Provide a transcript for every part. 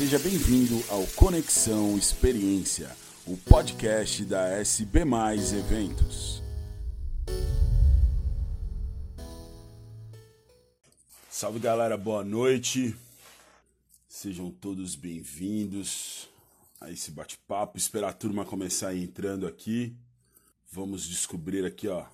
Seja bem-vindo ao Conexão Experiência, o podcast da SB Mais Eventos. Salve galera, boa noite. Sejam todos bem-vindos a esse bate-papo. Esperar a turma começar entrando aqui. Vamos descobrir aqui, ó,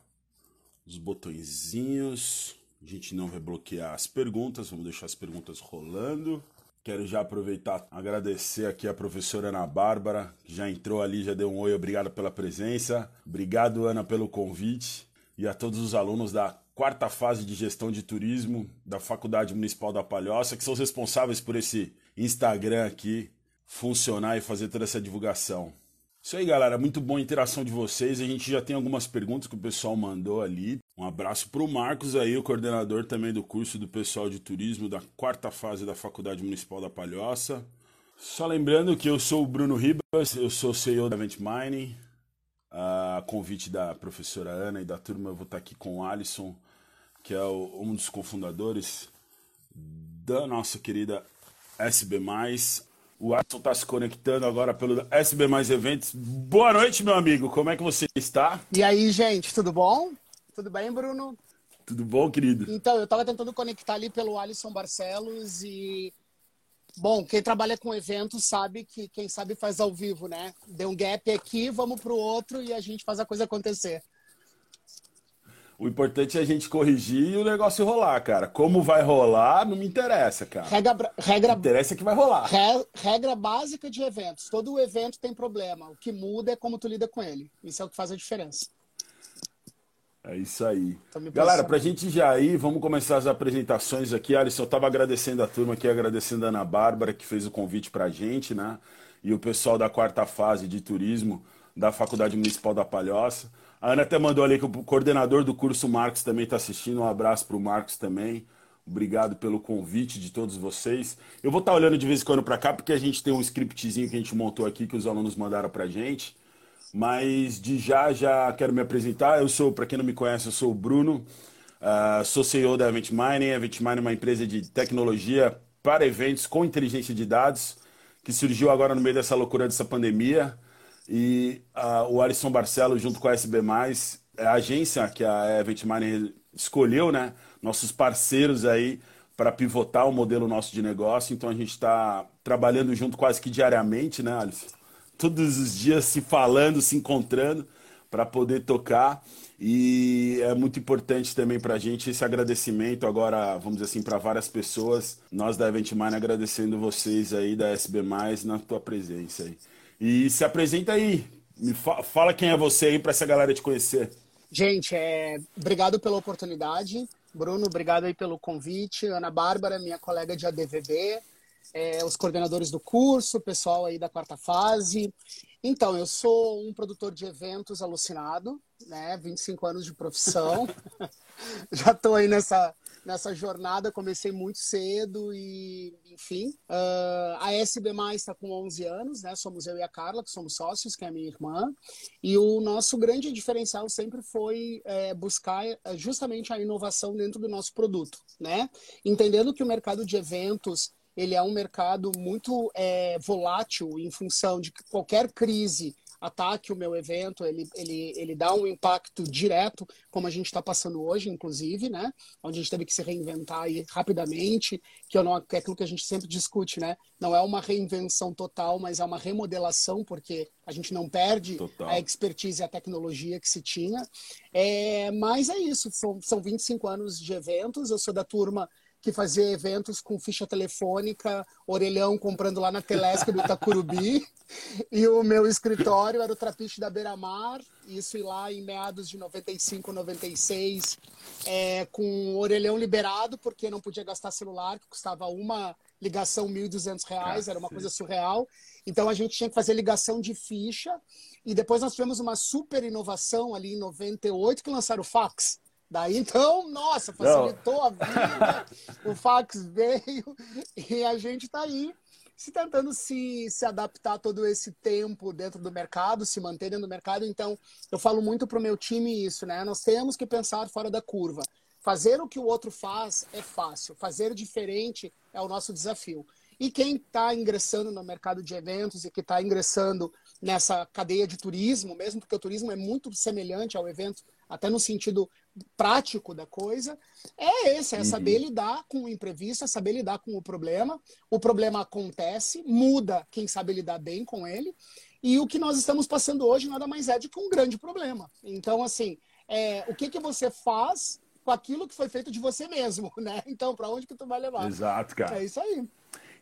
os botõezinhos. A gente não vai bloquear as perguntas, vamos deixar as perguntas rolando. Quero já aproveitar, agradecer aqui a professora Ana Bárbara, que já entrou ali, já deu um oi, obrigado pela presença. Obrigado, Ana, pelo convite. E a todos os alunos da quarta fase de gestão de turismo da Faculdade Municipal da Palhoça, que são os responsáveis por esse Instagram aqui funcionar e fazer toda essa divulgação. Isso aí, galera. Muito boa a interação de vocês. A gente já tem algumas perguntas que o pessoal mandou ali. Um abraço para o Marcos aí, o coordenador também do curso do pessoal de turismo da quarta fase da Faculdade Municipal da Palhoça. Só lembrando que eu sou o Bruno Ribas, eu sou CEO da Event Mining. A convite da professora Ana e da turma, eu vou estar aqui com o Alisson, que é um dos cofundadores da nossa querida SB. O Watson está se conectando agora pelo SB Mais Eventos. Boa noite, meu amigo. Como é que você está? E aí, gente, tudo bom? Tudo bem, Bruno? Tudo bom, querido? Então, eu estava tentando conectar ali pelo Alisson Barcelos e. Bom, quem trabalha com eventos sabe que quem sabe faz ao vivo, né? Deu um gap aqui, vamos para o outro e a gente faz a coisa acontecer. O importante é a gente corrigir e o negócio rolar, cara. Como vai rolar, não me interessa, cara. Regra, regra, me interessa que vai rolar. Regra básica de eventos. Todo evento tem problema. O que muda é como tu lida com ele. Isso é o que faz a diferença. É isso aí. Galera, pra gente já ir, vamos começar as apresentações aqui. Alisson, eu tava agradecendo a turma aqui, agradecendo a Ana Bárbara, que fez o convite pra gente, né? E o pessoal da quarta fase de turismo da Faculdade Municipal da Palhoça. A Ana até mandou ali que o coordenador do curso Marcos também está assistindo. Um abraço para o Marcos também. Obrigado pelo convite de todos vocês. Eu vou estar tá olhando de vez em quando para cá, porque a gente tem um scriptzinho que a gente montou aqui que os alunos mandaram para gente. Mas de já, já quero me apresentar. Eu sou, para quem não me conhece, eu sou o Bruno. Uh, sou CEO da Event Mining. A Event Mining é uma empresa de tecnologia para eventos com inteligência de dados, que surgiu agora no meio dessa loucura dessa pandemia. E uh, o Alisson Barcelos, junto com a SB, é a agência que a Event Miner escolheu, né? Nossos parceiros aí para pivotar o modelo nosso de negócio. Então a gente está trabalhando junto quase que diariamente, né, Alisson? Todos os dias se falando, se encontrando para poder tocar. E é muito importante também para a gente esse agradecimento agora, vamos dizer assim, para várias pessoas. Nós da Event Mine agradecendo vocês aí da SB, na tua presença aí. E se apresenta aí. Me fa fala quem é você aí para essa galera te conhecer. Gente, é... obrigado pela oportunidade. Bruno, obrigado aí pelo convite. Ana Bárbara, minha colega de ADVB, é, os coordenadores do curso, o pessoal aí da quarta fase. Então, eu sou um produtor de eventos alucinado, né? 25 anos de profissão. Já estou aí nessa, nessa jornada, comecei muito cedo e, enfim. Uh, a SB está com 11 anos, né? Somos eu e a Carla, que somos sócios, que é a minha irmã. E o nosso grande diferencial sempre foi é, buscar é, justamente a inovação dentro do nosso produto, né? Entendendo que o mercado de eventos ele é um mercado muito é, volátil em função de que qualquer crise ataque o meu evento, ele, ele, ele dá um impacto direto, como a gente está passando hoje, inclusive, né? Onde a gente teve que se reinventar aí rapidamente, que, eu não, que é aquilo que a gente sempre discute, né? Não é uma reinvenção total, mas é uma remodelação, porque a gente não perde total. a expertise e a tecnologia que se tinha. É, mas é isso, são, são 25 anos de eventos, eu sou da turma que fazia eventos com ficha telefônica, orelhão comprando lá na Telesca do Itacurubi. e o meu escritório era o Trapiche da Beira Mar, isso lá em meados de 95, 96, é, com orelhão liberado, porque não podia gastar celular, que custava uma ligação R$ 1.200, era uma coisa surreal. Então a gente tinha que fazer ligação de ficha. E depois nós tivemos uma super inovação ali em 98 que lançaram o fax. Daí então, nossa, facilitou Não. a vida, o fax veio e a gente está aí se tentando se, se adaptar todo esse tempo dentro do mercado, se manter dentro do mercado. Então, eu falo muito para o meu time isso, né? Nós temos que pensar fora da curva. Fazer o que o outro faz é fácil, fazer diferente é o nosso desafio. E quem está ingressando no mercado de eventos e que está ingressando nessa cadeia de turismo, mesmo porque o turismo é muito semelhante ao evento, até no sentido prático da coisa, é esse, é saber uhum. lidar com o imprevisto, é saber lidar com o problema. O problema acontece, muda quem sabe lidar bem com ele. E o que nós estamos passando hoje nada mais é do que um grande problema. Então, assim, é, o que, que você faz com aquilo que foi feito de você mesmo, né? Então, para onde que tu vai levar? Exato, cara. É isso aí.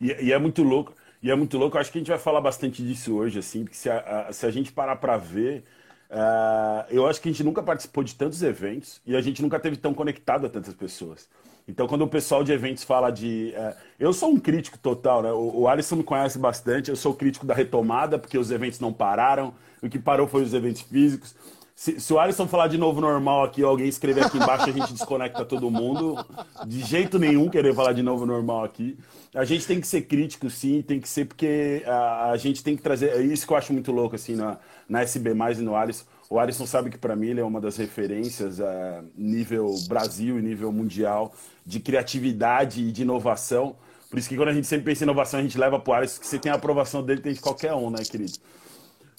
E, e, é muito louco. E é muito louco. Eu acho que a gente vai falar bastante disso hoje, assim, porque se a, a se a gente parar para ver, uh, eu acho que a gente nunca participou de tantos eventos e a gente nunca teve tão conectado a tantas pessoas. Então, quando o pessoal de eventos fala de. Uh, eu sou um crítico total, né? O, o Alisson me conhece bastante. Eu sou crítico da retomada, porque os eventos não pararam. O que parou foi os eventos físicos. Se, se, o Alisson falar de novo normal aqui, alguém escrever aqui embaixo, a gente desconecta todo mundo. De jeito nenhum querer falar de novo normal aqui. A gente tem que ser crítico, sim, tem que ser, porque a, a gente tem que trazer. É isso que eu acho muito louco, assim, na, na SB e no Alisson. O Alisson sabe que para mim ele é uma das referências a é, nível Brasil e nível mundial de criatividade e de inovação. Por isso que quando a gente sempre pensa em inovação, a gente leva para o Alisson, que você tem a aprovação dele, tem de qualquer um, né, querido?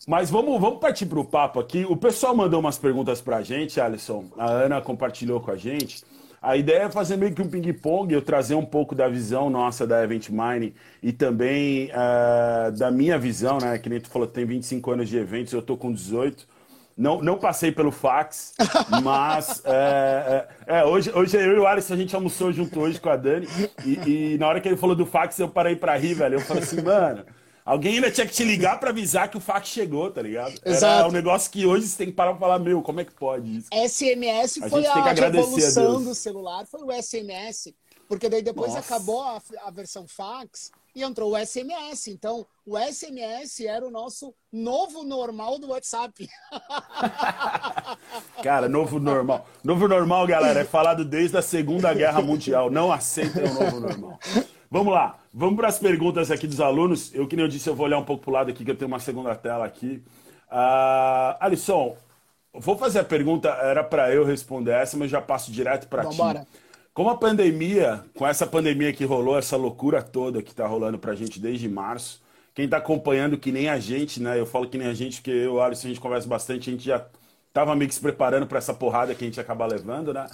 Mas vamos, vamos partir para o papo aqui. O pessoal mandou umas perguntas para a gente, Alisson. A Ana compartilhou com a gente. A ideia é fazer meio que um ping-pong, eu trazer um pouco da visão nossa da Event Mining e também uh, da minha visão, né? Que nem tu falou, tem 25 anos de eventos, eu tô com 18. Não, não passei pelo fax, mas é, é, é, hoje, hoje eu e o Alisson a gente almoçou junto hoje com a Dani e, e na hora que ele falou do fax eu parei para rir, velho. Eu falei assim, mano, Alguém ainda tinha que te ligar para avisar que o fax chegou, tá ligado? Exato. Era um negócio que hoje você tem que parar pra falar, meu, como é que pode isso? SMS a foi a, a revolução do celular, foi o SMS. Porque daí depois Nossa. acabou a, a versão fax e entrou o SMS. Então, o SMS era o nosso novo normal do WhatsApp. Cara, novo normal. Novo normal, galera, é falado desde a Segunda Guerra Mundial. Não aceitem o novo normal. Vamos lá, vamos para as perguntas aqui dos alunos. Eu, que nem eu disse, eu vou olhar um pouco para o lado aqui, que eu tenho uma segunda tela aqui. Uh, Alisson, vou fazer a pergunta, era para eu responder essa, mas já passo direto para ti. Como a pandemia, com essa pandemia que rolou, essa loucura toda que está rolando para a gente desde março, quem está acompanhando que nem a gente, né? Eu falo que nem a gente, porque eu e o Alisson a gente conversa bastante, a gente já estava meio que se preparando para essa porrada que a gente acaba levando, né?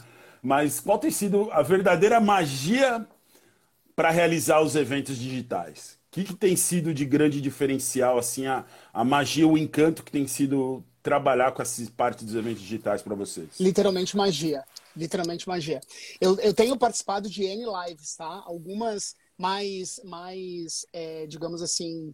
Mas qual tem sido a verdadeira magia para realizar os eventos digitais? O que, que, tem sido de grande diferencial, assim, a, a magia, o encanto que tem sido trabalhar com essa parte dos eventos digitais para vocês? Literalmente magia. Literalmente magia. Eu, eu tenho participado de N lives, tá? Algumas mais, mais é, digamos assim,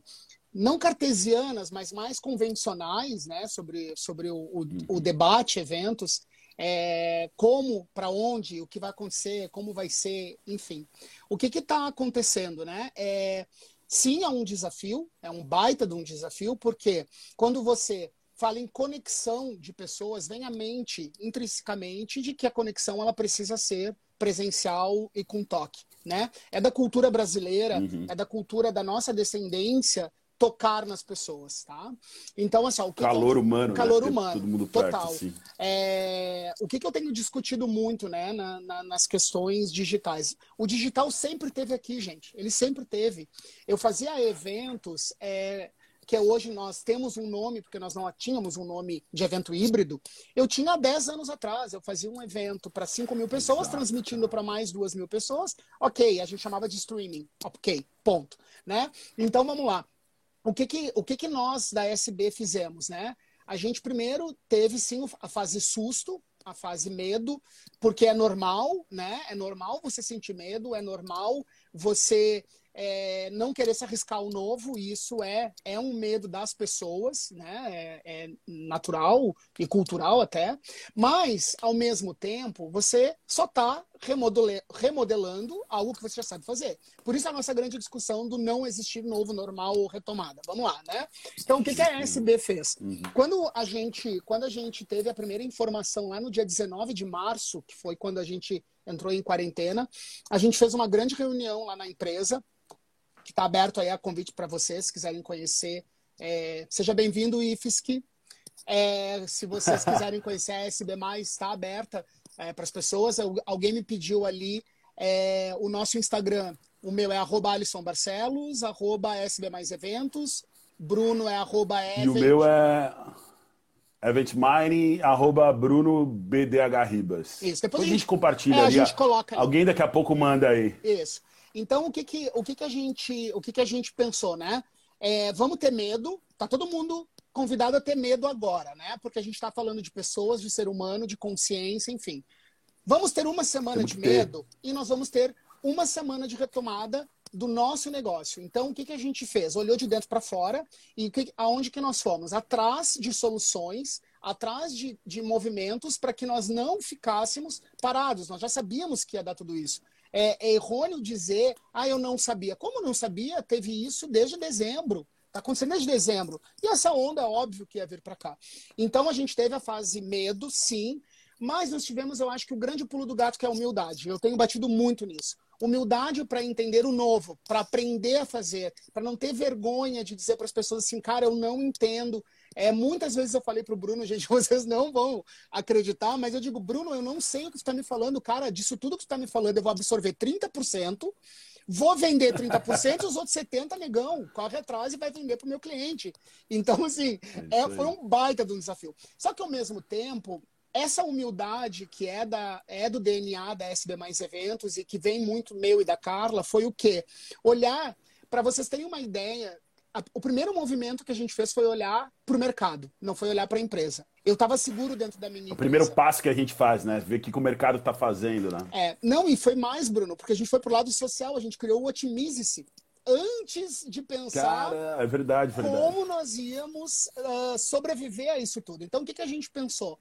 não cartesianas, mas mais convencionais, né? Sobre, sobre o, o, uhum. o debate, eventos é, como, para onde, o que vai acontecer, como vai ser, enfim. O que está acontecendo, né? É, sim, é um desafio, é um baita de um desafio, porque quando você fala em conexão de pessoas, vem à mente intrinsecamente de que a conexão ela precisa ser presencial e com toque, né? É da cultura brasileira, uhum. é da cultura da nossa descendência tocar nas pessoas, tá? Então, assim, ó, o que calor que eu... humano, né? calor né? humano, todo mundo total. Perto, é... O que, que eu tenho discutido muito, né, na, na, nas questões digitais? O digital sempre teve aqui, gente. Ele sempre teve. Eu fazia eventos. É... Que hoje nós temos um nome, porque nós não tínhamos um nome de evento híbrido. Eu tinha 10 anos atrás, eu fazia um evento para 5 mil pessoas, Exato. transmitindo para mais 2 mil pessoas. Ok, a gente chamava de streaming. Ok, ponto. Né? Então vamos lá o que que, o que que nós da SB fizemos, né? A gente primeiro teve sim a fase susto, a fase medo, porque é normal, né? É normal você sentir medo, é normal você é, não querer se arriscar o novo, isso é, é um medo das pessoas, né? É, é, natural e cultural até, mas ao mesmo tempo você só está remodelando algo que você já sabe fazer. Por isso a nossa grande discussão do não existir novo, normal ou retomada. Vamos lá, né? Então o que, que a SB fez? Uhum. Quando a gente, quando a gente teve a primeira informação lá no dia 19 de março, que foi quando a gente entrou em quarentena, a gente fez uma grande reunião lá na empresa que está aberto aí a convite para vocês, se quiserem conhecer. É, seja bem-vindo, IFSC. É, se vocês quiserem conhecer a SB, está aberta é, para as pessoas. Alguém me pediu ali é, o nosso Instagram. O meu é arroba Alisson Barcelos, arroba SB Mais Eventos. Bruno é arroba Event. E o meu é eventmine, arroba Bruno BDH Ribas. Isso, depois, depois a, gente, a gente compartilha é, ali. A gente coloca ali. Alguém daqui a pouco manda aí. Isso. Então, o que que, o que, que, a, gente, o que que a gente pensou, né? É, vamos ter medo, tá todo mundo convidado a ter medo agora, né? Porque a gente está falando de pessoas, de ser humano, de consciência, enfim. Vamos ter uma semana de medo e nós vamos ter uma semana de retomada do nosso negócio. Então, o que, que a gente fez? Olhou de dentro para fora e que, aonde que nós fomos? Atrás de soluções, atrás de, de movimentos para que nós não ficássemos parados. Nós já sabíamos que ia dar tudo isso. É, é errôneo dizer, ah, eu não sabia. Como não sabia? Teve isso desde dezembro. Está acontecendo desde dezembro. E essa onda, é óbvio que ia vir para cá. Então, a gente teve a fase medo, sim, mas nós tivemos, eu acho que o grande pulo do gato, que é a humildade. Eu tenho batido muito nisso. Humildade para entender o novo, para aprender a fazer, para não ter vergonha de dizer para as pessoas assim, cara, eu não entendo. É, muitas vezes eu falei para o Bruno, gente, vocês não vão acreditar, mas eu digo, Bruno, eu não sei o que você está me falando, cara, disso tudo que você está me falando, eu vou absorver 30%, vou vender 30% e os outros 70%, negão, corre atrás e vai vender para o meu cliente. Então, assim, é, é foi um baita de um desafio. Só que ao mesmo tempo, essa humildade que é, da, é do DNA da SB Mais Eventos e que vem muito meu e da Carla foi o quê? Olhar, para vocês terem uma ideia, o primeiro movimento que a gente fez foi olhar para o mercado, não foi olhar para a empresa. Eu estava seguro dentro da minha empresa. O primeiro passo que a gente faz, né? Ver o que, o mercado está fazendo, né? É, não, e foi mais, Bruno, porque a gente foi para o lado social, a gente criou o Otimize-se antes de pensar Cara, é verdade, verdade. como nós íamos uh, sobreviver a isso tudo. Então, o que, que a gente pensou?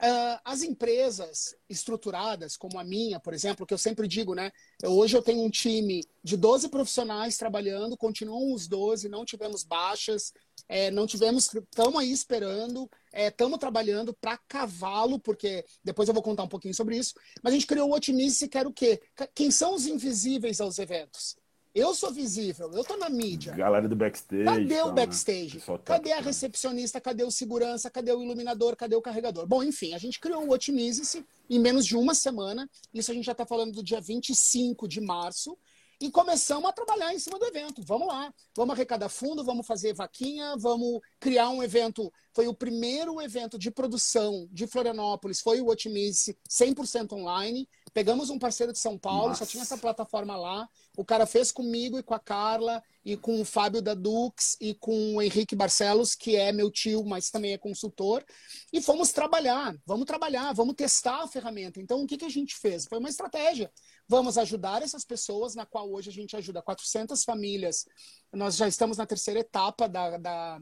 Uh, as empresas estruturadas, como a minha, por exemplo, que eu sempre digo, né? Hoje eu tenho um time de 12 profissionais trabalhando, continuam os 12, não tivemos baixas, é, não tivemos, estamos aí esperando, estamos é, trabalhando para cavalo, porque depois eu vou contar um pouquinho sobre isso, mas a gente criou o Otimize, que era o quê? Quem são os invisíveis aos eventos? Eu sou visível, eu tô na mídia. Galera do backstage. Cadê o né? backstage? Né? Cadê a recepcionista? Cadê o segurança? Cadê o iluminador? Cadê o carregador? Bom, enfim, a gente criou o Otimize-se em menos de uma semana. Isso a gente já está falando do dia 25 de março e começamos a trabalhar em cima do evento. Vamos lá, vamos arrecadar fundo, vamos fazer vaquinha, vamos criar um evento. Foi o primeiro evento de produção de Florianópolis, foi o Otimize 100% online. Pegamos um parceiro de São Paulo, Nossa. só tinha essa plataforma lá. O cara fez comigo e com a Carla, e com o Fábio da Dux, e com o Henrique Barcelos, que é meu tio, mas também é consultor. E fomos trabalhar, vamos trabalhar, vamos testar a ferramenta. Então, o que, que a gente fez? Foi uma estratégia. Vamos ajudar essas pessoas, na qual hoje a gente ajuda 400 famílias. Nós já estamos na terceira etapa da, da,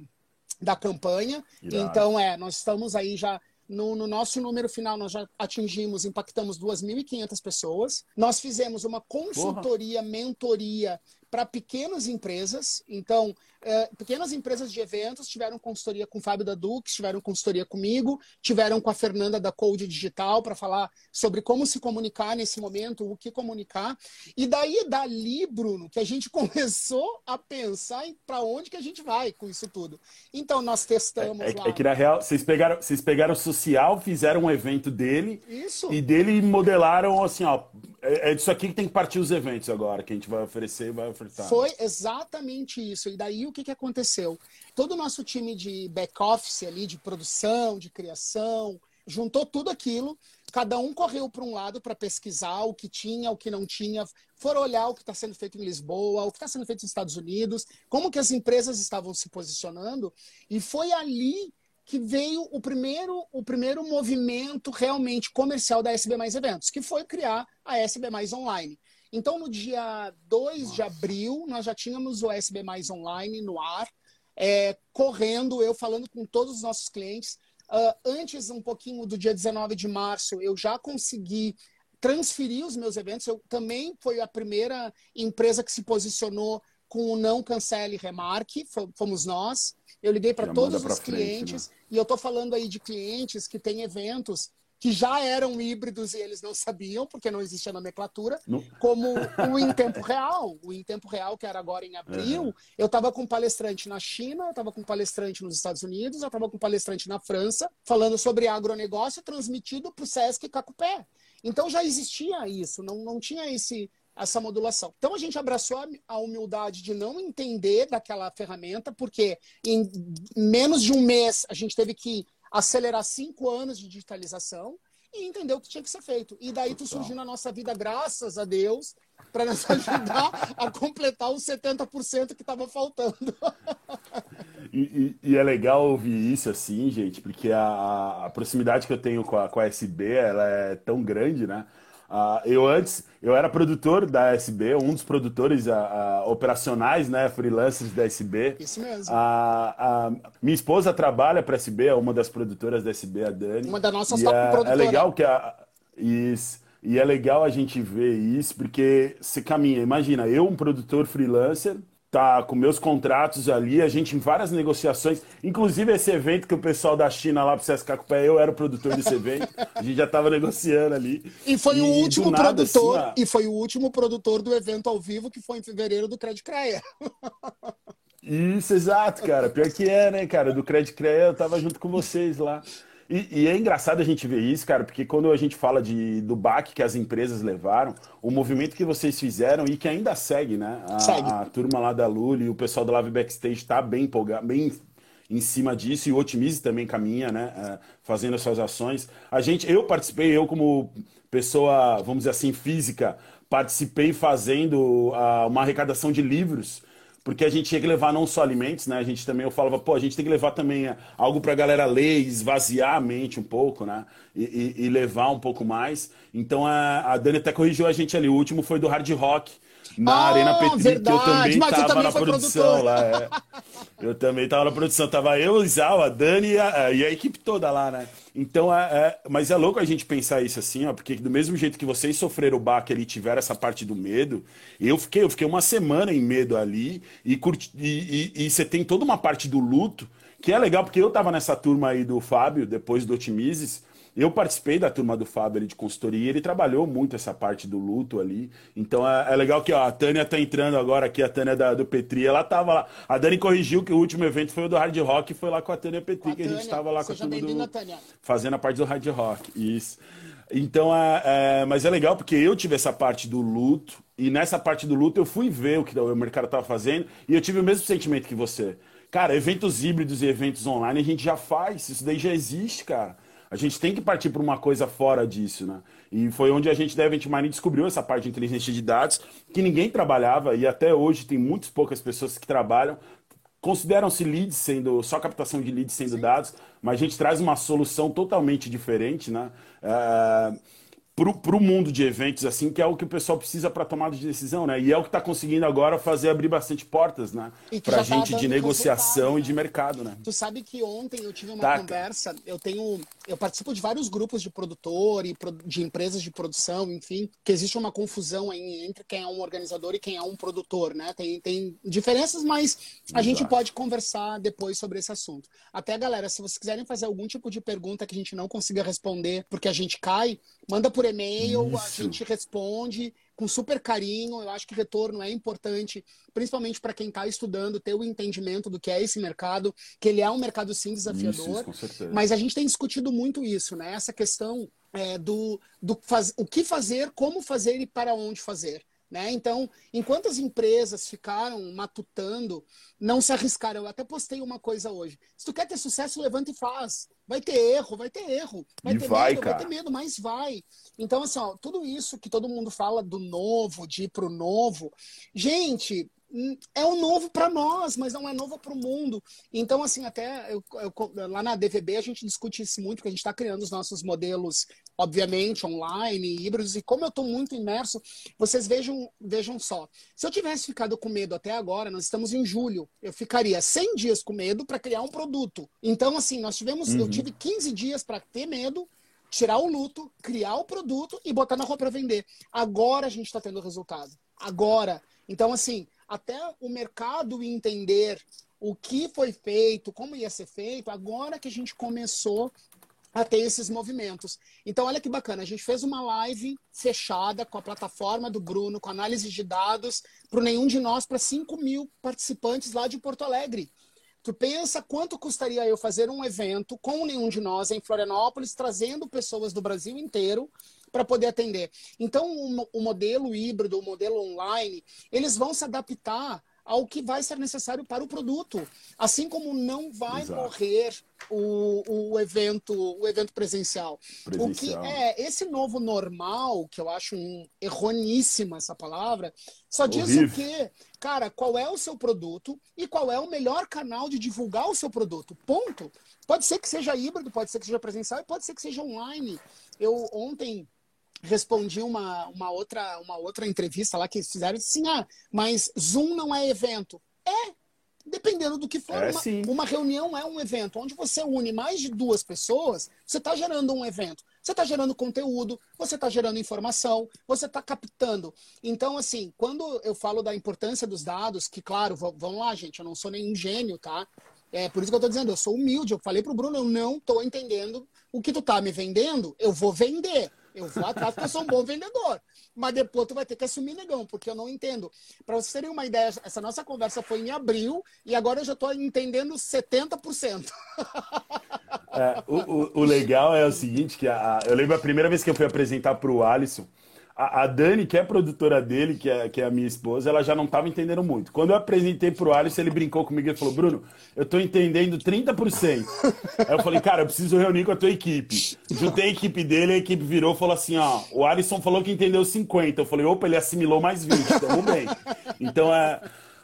da campanha. Irado. Então, é, nós estamos aí já no, no, nosso número final, nós já atingimos, impactamos 2.500 pessoas. Nós fizemos uma consultoria, Porra. mentoria para pequenas empresas. Então, é, pequenas empresas de eventos tiveram consultoria com o Fábio da Dux, tiveram consultoria comigo, tiveram com a Fernanda da Code Digital para falar sobre como se comunicar nesse momento, o que comunicar. E daí, dali, Bruno, que a gente começou a pensar para onde que a gente vai com isso tudo. Então, nós testamos é, é, lá. É que, na real, vocês pegaram, vocês pegaram o social, fizeram um evento dele. Isso. E dele modelaram assim, ó, é, é disso aqui que tem que partir os eventos agora, que a gente vai oferecer e vai ofertar. Foi exatamente isso. E daí o que, que aconteceu? Todo o nosso time de back-office ali, de produção, de criação, juntou tudo aquilo, cada um correu para um lado para pesquisar o que tinha, o que não tinha, foram olhar o que está sendo feito em Lisboa, o que está sendo feito nos Estados Unidos, como que as empresas estavam se posicionando, e foi ali que veio o primeiro, o primeiro movimento realmente comercial da SB Mais Eventos, que foi criar a SB Mais Online. Então, no dia 2 Nossa. de abril, nós já tínhamos o SB Mais Online no ar, é, correndo, eu falando com todos os nossos clientes. Uh, antes, um pouquinho do dia 19 de março, eu já consegui transferir os meus eventos. Eu também foi a primeira empresa que se posicionou com o não cancele remarque, fomos nós. Eu liguei para todos os clientes frente, né? e eu estou falando aí de clientes que têm eventos que já eram híbridos e eles não sabiam, porque não existia nomenclatura, no... como o em tempo real. O em tempo real, que era agora em abril, uhum. eu estava com palestrante na China, eu estava com palestrante nos Estados Unidos, eu estava com palestrante na França, falando sobre agronegócio transmitido para o Sesc Cacupé. Então já existia isso, não, não tinha esse, essa modulação. Então a gente abraçou a humildade de não entender daquela ferramenta, porque em menos de um mês a gente teve que acelerar cinco anos de digitalização e entender o que tinha que ser feito. E daí tu surgiu na nossa vida, graças a Deus, para nos ajudar a completar os 70% que estava faltando. E, e, e, é legal ouvir isso assim, gente, porque a, a proximidade que eu tenho com a, com a SB ela é tão grande, né? Uh, eu antes, eu era produtor da SB, um dos produtores uh, uh, operacionais, né, freelancers da SB. Isso mesmo. minha esposa trabalha para a SB, é uma das produtoras da SB, a Dani. Uma das nossas top é, produtoras. É legal que a, isso, e é legal a gente ver isso, porque se caminha. Imagina, eu, um produtor freelancer, tá com meus contratos ali, a gente em várias negociações, inclusive esse evento que o pessoal da China lá para CSK com o pé, eu era o produtor desse evento, a gente já estava negociando ali. E foi e, o último nada, produtor, assim, e foi o último produtor do evento ao vivo que foi em fevereiro do Credit Creia. Isso, exato, cara. Pior que é, né, cara? Do Credit Creia eu tava junto com vocês lá. E, e, é engraçado a gente ver isso, cara, porque quando a gente fala de, do baque que as empresas levaram, o movimento que vocês fizeram e que ainda segue, né? A, segue. a turma lá da Lully e o pessoal da Live Backstage está bem empolgado, bem em cima disso, e o Otimize também caminha, né? É, fazendo as suas ações. A gente, eu participei, eu como pessoa, vamos dizer assim, física, participei fazendo uh, uma arrecadação de livros porque a gente tinha que levar não só alimentos, né? A gente também, eu falava, pô, a gente tem que levar também é, algo para a galera ler, esvaziar a mente um pouco, né? E, e, e levar um pouco mais. Então a, a Dani até corrigiu a gente ali. O último foi do hard rock na ah, Arena Petri, verdade. que eu também estava na produção produtor. lá. É. Eu também estava na produção, tava eu, o Isal, a Dani e a, e a equipe toda lá, né? Então, é, é, mas é louco a gente pensar isso assim, ó, porque do mesmo jeito que vocês sofreram o baque ali, tiveram essa parte do medo, eu fiquei, eu fiquei uma semana em medo ali, e, curti, e, e, e você tem toda uma parte do luto, que é legal, porque eu tava nessa turma aí do Fábio, depois do Otimizes, eu participei da turma do Fábio ali de consultoria, ele trabalhou muito essa parte do luto ali. Então é, é legal que ó, a Tânia tá entrando agora aqui, a Tânia da, do Petri, ela tava lá. A Dani corrigiu que o último evento foi o do Hard Rock, foi lá com a Tânia Petri, a que Tânia. a gente tava lá com a turma do, Tânia. fazendo a parte do Hard Rock. Isso. Então, é, é, mas é legal porque eu tive essa parte do luto, e nessa parte do luto eu fui ver o que o mercado estava fazendo, e eu tive o mesmo sentimento que você. Cara, eventos híbridos e eventos online a gente já faz, isso daí já existe, cara. A gente tem que partir para uma coisa fora disso, né? E foi onde a gente da Event Mining descobriu essa parte de inteligência de dados, que ninguém trabalhava, e até hoje tem muitas poucas pessoas que trabalham. Consideram-se leads sendo, só captação de leads sendo Sim. dados, mas a gente traz uma solução totalmente diferente, né? É para o mundo de eventos, assim, que é o que o pessoal precisa para tomada de decisão, né? E é o que está conseguindo agora fazer abrir bastante portas, né? Para tá gente tá de negociação né? e de mercado, né? Tu sabe que ontem eu tive uma conversa, eu tenho, eu participo de vários grupos de produtor e de empresas de produção, enfim, que existe uma confusão aí entre quem é um organizador e quem é um produtor, né? Tem, tem diferenças, mas a Exato. gente pode conversar depois sobre esse assunto. Até, galera, se vocês quiserem fazer algum tipo de pergunta que a gente não consiga responder porque a gente cai, manda por e-mail, a gente responde com super carinho. Eu acho que retorno é importante, principalmente para quem está estudando, ter o entendimento do que é esse mercado, que ele é um mercado sim desafiador. Isso, mas a gente tem discutido muito isso, né? Essa questão é, do, do faz, o que fazer, como fazer e para onde fazer. Né? Então, enquanto as empresas ficaram matutando, não se arriscaram. Eu até postei uma coisa hoje. Se tu quer ter sucesso, levanta e faz. Vai ter erro, vai ter erro. Vai e ter vai, medo, cara. vai ter medo, mas vai. Então, assim, ó, tudo isso que todo mundo fala do novo, de ir pro novo. Gente, é o novo para nós, mas não é novo para o mundo. Então, assim, até eu, eu, lá na DVB a gente discute isso muito, porque a gente está criando os nossos modelos, obviamente, online, híbridos, e como eu estou muito imerso, vocês vejam, vejam só. Se eu tivesse ficado com medo até agora, nós estamos em julho, eu ficaria 100 dias com medo para criar um produto. Então, assim, nós tivemos, uhum. eu tive 15 dias para ter medo, tirar o luto, criar o produto e botar na rua para vender. Agora a gente está tendo resultado. Agora. Então, assim, até o mercado entender o que foi feito, como ia ser feito, agora que a gente começou a ter esses movimentos. Então, olha que bacana, a gente fez uma live fechada com a plataforma do Bruno, com análise de dados, para nenhum de nós, para 5 mil participantes lá de Porto Alegre. Tu pensa quanto custaria eu fazer um evento com nenhum de nós em Florianópolis, trazendo pessoas do Brasil inteiro para poder atender. Então, o, o modelo híbrido, o modelo online, eles vão se adaptar ao que vai ser necessário para o produto. Assim como não vai Exato. morrer o, o, evento, o evento presencial. presencial. O que é esse novo normal, que eu acho um, erroníssima essa palavra, só diz Horrível. o quê? Cara, qual é o seu produto e qual é o melhor canal de divulgar o seu produto. Ponto. Pode ser que seja híbrido, pode ser que seja presencial e pode ser que seja online. Eu ontem respondi uma, uma, outra, uma outra entrevista lá que eles fizeram assim: ah, mas Zoom não é evento. É, dependendo do que for. É, uma, uma, reunião é um evento. Onde você une mais de duas pessoas, você está gerando um evento. Você está gerando conteúdo, você está gerando informação, você está captando. Então, assim, quando eu falo da importância dos dados, que, claro, vão lá, gente, eu não sou nenhum gênio, tá? É por isso que eu estou dizendo, eu sou humilde. Eu falei para o Bruno, eu não estou entendendo o que tu tá me vendendo, eu vou vender. Eu vou atrás porque eu sou um bom vendedor. Mas depois tu vai ter que assumir negão, porque eu não entendo. Para vocês terem uma ideia, essa nossa conversa foi em abril e agora eu já estou entendendo 70%. É, o, o, o, legal é o seguinte, que a, eu lembro a primeira vez que eu fui apresentar para o Alisson, a, a, Dani, que é produtora dele, que é, que é a minha esposa, ela já não estava entendendo muito. Quando eu apresentei pro Alisson, ele brincou comigo e falou: Bruno, eu estou entendendo 30%. Aí eu falei, cara, eu preciso reunir com a tua equipe. Juntei a equipe dele, a equipe virou e falou assim: ó, o Alisson falou que entendeu 50%. Eu falei, opa, ele assimilou mais 20%, tamo bem. Então é.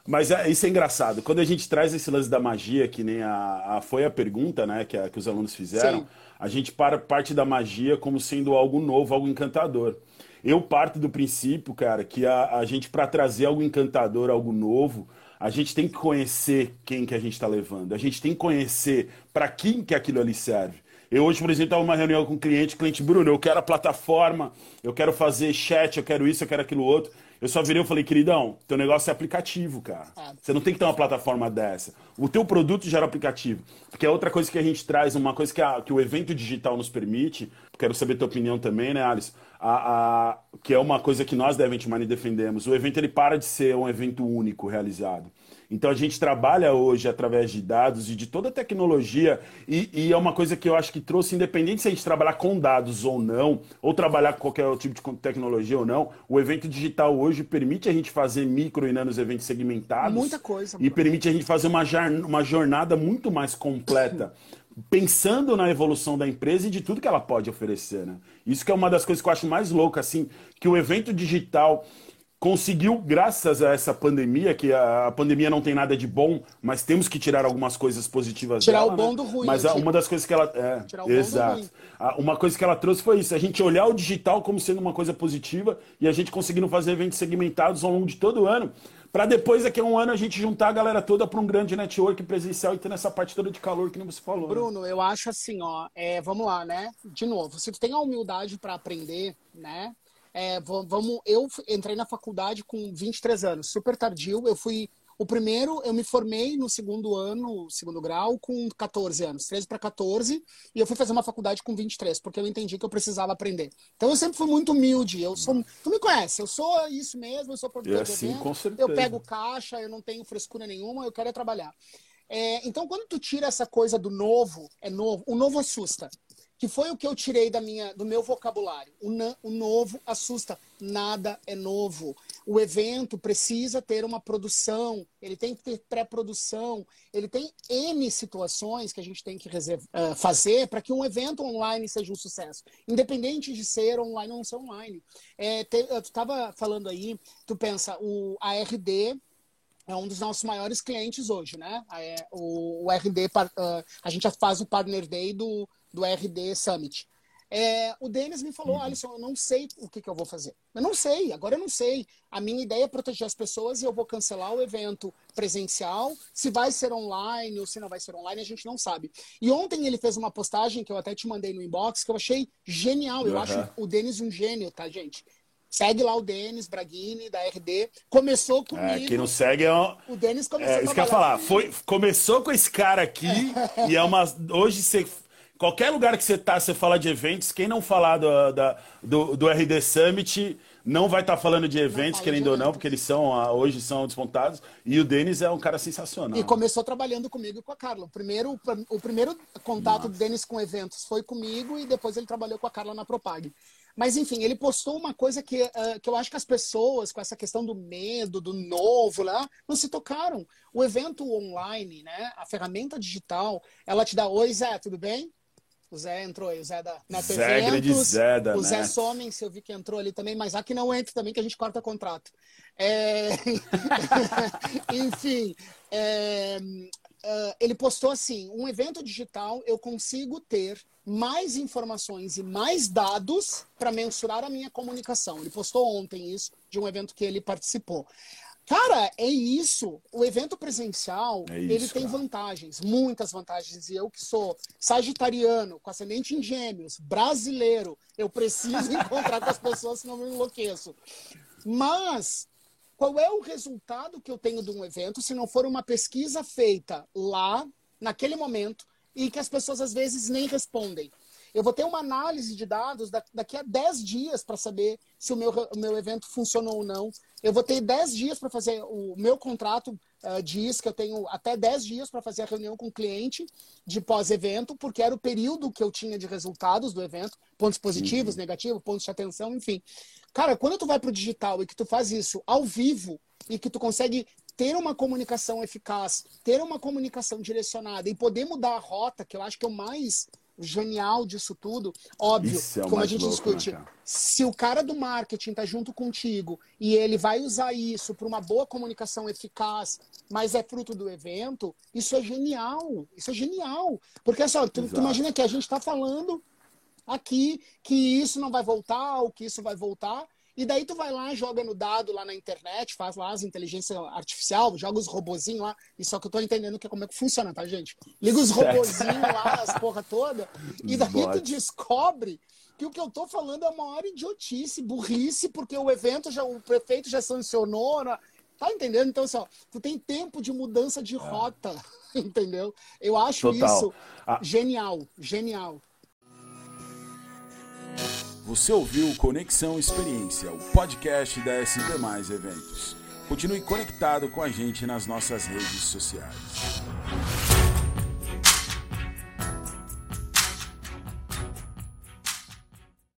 Mas é, isso é engraçado. Quando a gente traz esse lance da magia, que nem a, a foi a pergunta, né, que, a, que os alunos fizeram, Sim. a gente para parte da magia como sendo algo novo, algo encantador. Eu parto do princípio, cara, que a, a gente, para trazer algo encantador, algo novo, a gente tem que conhecer quem que a gente está levando. A gente tem que conhecer para quem que aquilo ali serve. Eu hoje, por exemplo, estava numa reunião com um cliente, cliente Bruno, eu quero a plataforma, eu quero fazer chat, eu quero isso, eu quero aquilo outro. Eu só virei e falei, queridão, teu negócio é aplicativo, cara. É. Você não tem que ter uma plataforma dessa. O teu produto gera aplicativo. Porque é outra coisa que a gente traz, uma coisa que, a, que o evento digital nos permite, quero saber tua opinião também, né, Alice? A, a, que é uma coisa que nós da Event Money defendemos. O evento ele para de ser um evento único realizado. Então a gente trabalha hoje através de dados e de toda a tecnologia, e, e, é uma coisa que eu acho que trouxe, independente se a gente trabalhar com dados ou não, ou trabalhar com qualquer tipo de tecnologia ou não, o evento digital hoje permite a gente fazer micro e nanos eventos segmentados. Muita coisa. E permite a gente fazer uma, uma jornada muito mais completa. pensando na evolução da empresa e de tudo que ela pode oferecer, né? Isso que é uma das coisas que eu acho mais louca, assim, que o evento digital conseguiu, graças a essa pandemia, que a, a, pandemia não tem nada de bom, mas temos que tirar algumas coisas positivas tirar dela. Tirar o bom né? do ruim. Mas a, uma das coisas que ela. É, tirar o exato. Bom do ruim. uma coisa que ela trouxe foi isso: a gente olhar o digital como sendo uma coisa positiva e a gente conseguindo fazer eventos segmentados ao longo de todo o ano. Para depois, daqui a um ano, a gente juntar a galera toda para um grande network presencial e ter essa parte toda de calor que nem você falou. Né? Bruno, né? eu acho assim, ó, é, vamos lá, né? De novo, se tu tem a humildade para aprender, né? É, vamos, eu entrei na faculdade com 23 anos, super tardio. Eu fui o primeiro, eu me formei no segundo ano, segundo grau, com 14 anos, 13 para 14, e eu fui fazer uma faculdade com 23, porque eu entendi que eu precisava aprender. Então eu sempre fui muito humilde. Eu sou, tu me conhece, eu sou isso mesmo, eu sou produtor é assim, com certeza. Eu pego caixa, eu não tenho frescura nenhuma, eu quero é trabalhar. É, então, quando tu tira essa coisa do novo, é novo, o novo assusta que foi o que eu tirei da minha, do meu vocabulário. O, na, o novo assusta. Nada é novo. O evento precisa ter uma produção, ele tem que ter pré-produção, ele tem N situações que a gente tem que reserva, uh, fazer para que um evento online seja um sucesso. Independente de ser online ou não ser online. É, te, tu estava falando aí, tu pensa, o, a RD é um dos nossos maiores clientes hoje, né? É, o, o RD, uh, a gente faz o Partner Day do, do RD Summit. É, o Denis me falou, uhum. Alisson, eu não sei o que, que, eu vou fazer. Eu não sei, agora eu não sei. A minha ideia é proteger as pessoas e eu vou cancelar o evento presencial. Se vai ser online ou se não vai ser online, a gente não sabe. E ontem ele fez uma postagem que eu até te mandei no inbox, que eu achei genial. Eu uhum. acho o Denis um gênio, tá, gente? Segue lá o Denis Braghini, da RD. Começou é, comigo. É, quem não segue é um... O Denis começou é, Isso que eu ia falar. Foi, começou com esse cara aqui e é uma... Hoje você Qualquer lugar que você tá, você fala de eventos, quem não falar do, da, do, do RD Summit não vai estar tá falando de eventos, querendo ou não, porque eles são ah, hoje são despontados. E o Denis é um cara sensacional. E começou trabalhando comigo e com a Carla. O primeiro, o primeiro contato Nossa. do Denis com eventos foi comigo e depois ele trabalhou com a Carla na Propag. Mas, enfim, ele postou uma coisa que, uh, que eu acho que as pessoas, com essa questão do medo, do novo, lá, não se tocaram. O evento online, né, a ferramenta digital, ela te dá: Oi, Zé, tudo bem? O Zé entrou aí, o Zé da Neto Zé, Eventos. Zé da o Zé. Somem, se eu vi que entrou ali também, mas aqui não entra também, que a gente corta contrato. É... Enfim, é... Uh, ele postou assim: um evento digital eu consigo ter mais informações e mais dados para mensurar a minha comunicação. Ele postou ontem isso de um evento que ele participou. Cara, é isso. O evento presencial, é isso, ele tem cara. vantagens, muitas vantagens. E eu que sou sagitariano, com ascendente em gêmeos, brasileiro, eu preciso encontrar com as pessoas, senão eu enlouqueço. Mas qual é o resultado que eu tenho de um evento se não for uma pesquisa feita lá, naquele momento, e que as pessoas às vezes nem respondem? Eu vou ter uma análise de dados daqui a 10 dias para saber se o meu, o meu evento funcionou ou não. Eu vou ter 10 dias para fazer o meu contrato. Uh, diz que eu tenho até 10 dias para fazer a reunião com o cliente de pós-evento, porque era o período que eu tinha de resultados do evento, pontos positivos, uhum. negativos, pontos de atenção, enfim. Cara, quando tu vai para o digital e que tu faz isso ao vivo e que tu consegue ter uma comunicação eficaz, ter uma comunicação direcionada e poder mudar a rota, que eu acho que é o mais genial disso tudo, óbvio, é como a gente louco, né, discute, né, se o cara do marketing tá junto contigo e ele vai usar isso para uma boa comunicação eficaz, mas é fruto do evento, isso é genial, isso é genial, porque só, tu, tu imagina que a gente está falando aqui que isso não vai voltar, ou que isso vai voltar, e daí tu vai lá, joga no dado lá na internet, faz lá as inteligência artificial, joga os robozinhos lá. E só que eu tô entendendo que é como é que funciona, tá, gente? Liga os robozinhos lá, as porra toda. E daí tu descobre que o que eu tô falando é a maior idiotice, burrice, porque o evento já, o prefeito já sancionou. Né? Tá entendendo? Então, assim, ó, tu tem tempo de mudança de é. rota, é. entendeu? Eu acho Total. isso ah. genial, genial. Você ouviu Conexão Experiência, o podcast da SB Mais Eventos. Continue conectado com a gente nas nossas redes sociais.